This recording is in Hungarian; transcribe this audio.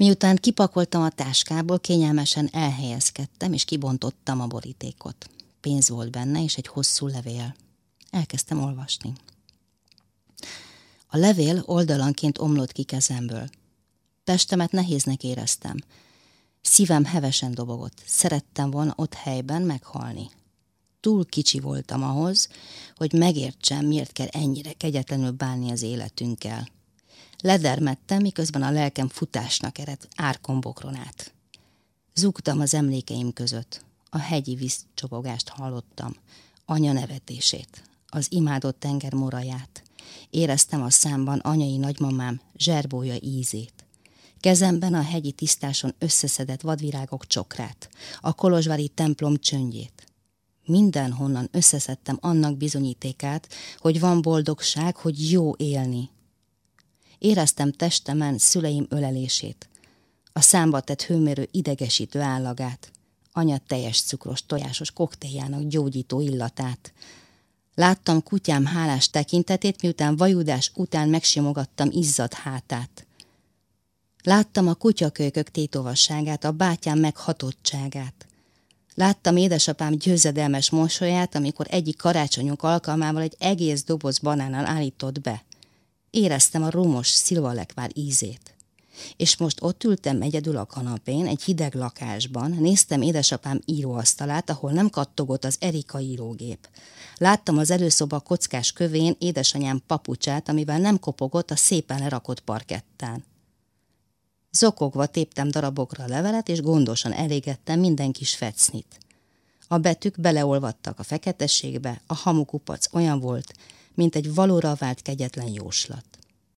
Miután kipakoltam a táskából, kényelmesen elhelyezkedtem, és kibontottam a borítékot. Pénz volt benne, és egy hosszú levél. Elkezdtem olvasni. A levél oldalanként omlott ki kezemből. Testemet nehéznek éreztem. Szívem hevesen dobogott. Szerettem volna ott helyben meghalni. Túl kicsi voltam ahhoz, hogy megértsem, miért kell ennyire kegyetlenül bánni az életünkkel. Ledermettem, miközben a lelkem futásnak ered árkombokron át. Zugtam az emlékeim között. A hegyi vízcsobogást hallottam, anya nevetését, az imádott tenger moraját. Éreztem a számban anyai nagymamám zserbója ízét. Kezemben a hegyi tisztáson összeszedett vadvirágok csokrát, a kolozsvári templom csöndjét. Mindenhonnan összeszedtem annak bizonyítékát, hogy van boldogság, hogy jó élni. Éreztem testemen szüleim ölelését, a számba tett hőmérő idegesítő állagát, anya teljes cukros tojásos koktéljának gyógyító illatát. Láttam kutyám hálás tekintetét, miután vajudás után megsimogattam izzadt hátát. Láttam a kutyakölykök tétovasságát, a bátyám meghatottságát. Láttam édesapám győzedelmes mosolyát, amikor egyik karácsonyunk alkalmával egy egész doboz banánnal állított be. Éreztem a romos szilvalekvár ízét. És most ott ültem egyedül a kanapén, egy hideg lakásban, néztem édesapám íróasztalát, ahol nem kattogott az Erika írógép. Láttam az előszoba kockás kövén édesanyám papucsát, amivel nem kopogott a szépen lerakott parkettán. Zokogva téptem darabokra a levelet, és gondosan elégettem minden kis fecnit. A betűk beleolvadtak a feketességbe, a hamukupac olyan volt, mint egy valóra vált kegyetlen jóslat.